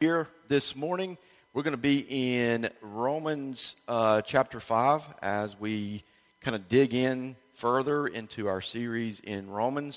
here this morning. We're going to be in Romans uh, chapter 5 as we kind of dig in further into our series in Romans.